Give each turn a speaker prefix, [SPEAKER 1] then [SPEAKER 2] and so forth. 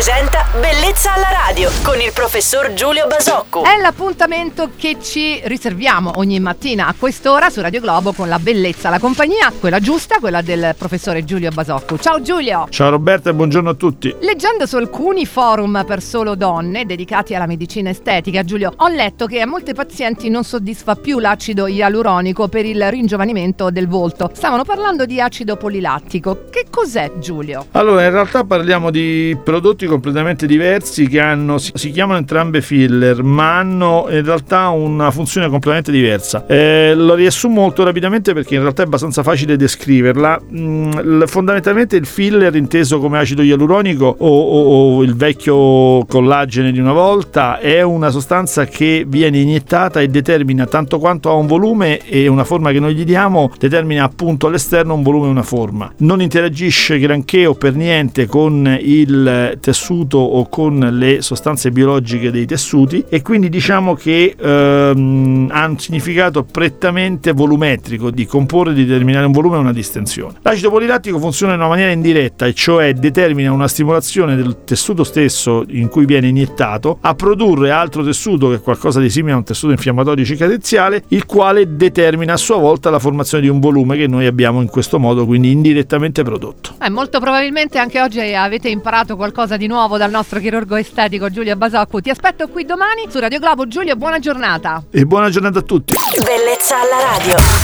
[SPEAKER 1] presenta Bellezza alla radio con il professor Giulio Basocco.
[SPEAKER 2] È l'appuntamento che ci riserviamo ogni mattina a quest'ora su Radio Globo con la bellezza, la compagnia, quella giusta, quella del professore Giulio Basocco. Ciao Giulio!
[SPEAKER 3] Ciao Roberta e buongiorno a tutti.
[SPEAKER 2] Leggendo su alcuni forum per solo donne dedicati alla medicina estetica, Giulio, ho letto che a molte pazienti non soddisfa più l'acido ialuronico per il ringiovanimento del volto. Stavano parlando di acido polilattico. Che cos'è Giulio?
[SPEAKER 3] Allora, in realtà parliamo di prodotti completamente diversi che hanno, si, si chiamano entrambe filler, ma hanno in realtà una funzione completamente diversa. Eh, lo riassumo molto rapidamente perché in realtà è abbastanza facile descriverla. Mm, fondamentalmente il filler inteso come acido ialuronico o, o, o il vecchio collagene di una volta è una sostanza che viene iniettata e determina tanto quanto ha un volume e una forma che noi gli diamo, determina appunto all'esterno un volume e una forma. Non interagisce granché o per niente con il tessuto o con le sostanze biologiche dei tessuti e quindi diciamo che ehm, ha un significato prettamente volumetrico di comporre, di determinare un volume e una distensione. L'acido polilattico funziona in una maniera indiretta, e cioè determina una stimolazione del tessuto stesso in cui viene iniettato a produrre altro tessuto che è qualcosa di simile a un tessuto infiammatorio cicatriziale, il quale determina a sua volta la formazione di un volume che noi abbiamo in questo modo, quindi indirettamente prodotto.
[SPEAKER 2] Eh, molto probabilmente anche oggi avete imparato qualcosa di nuovo dal nostro chirurgo estetico Giulio Basocco. Ti aspetto qui domani su Radio Globo. Giulio, buona giornata.
[SPEAKER 3] E buona giornata a tutti.
[SPEAKER 1] Bellezza alla radio.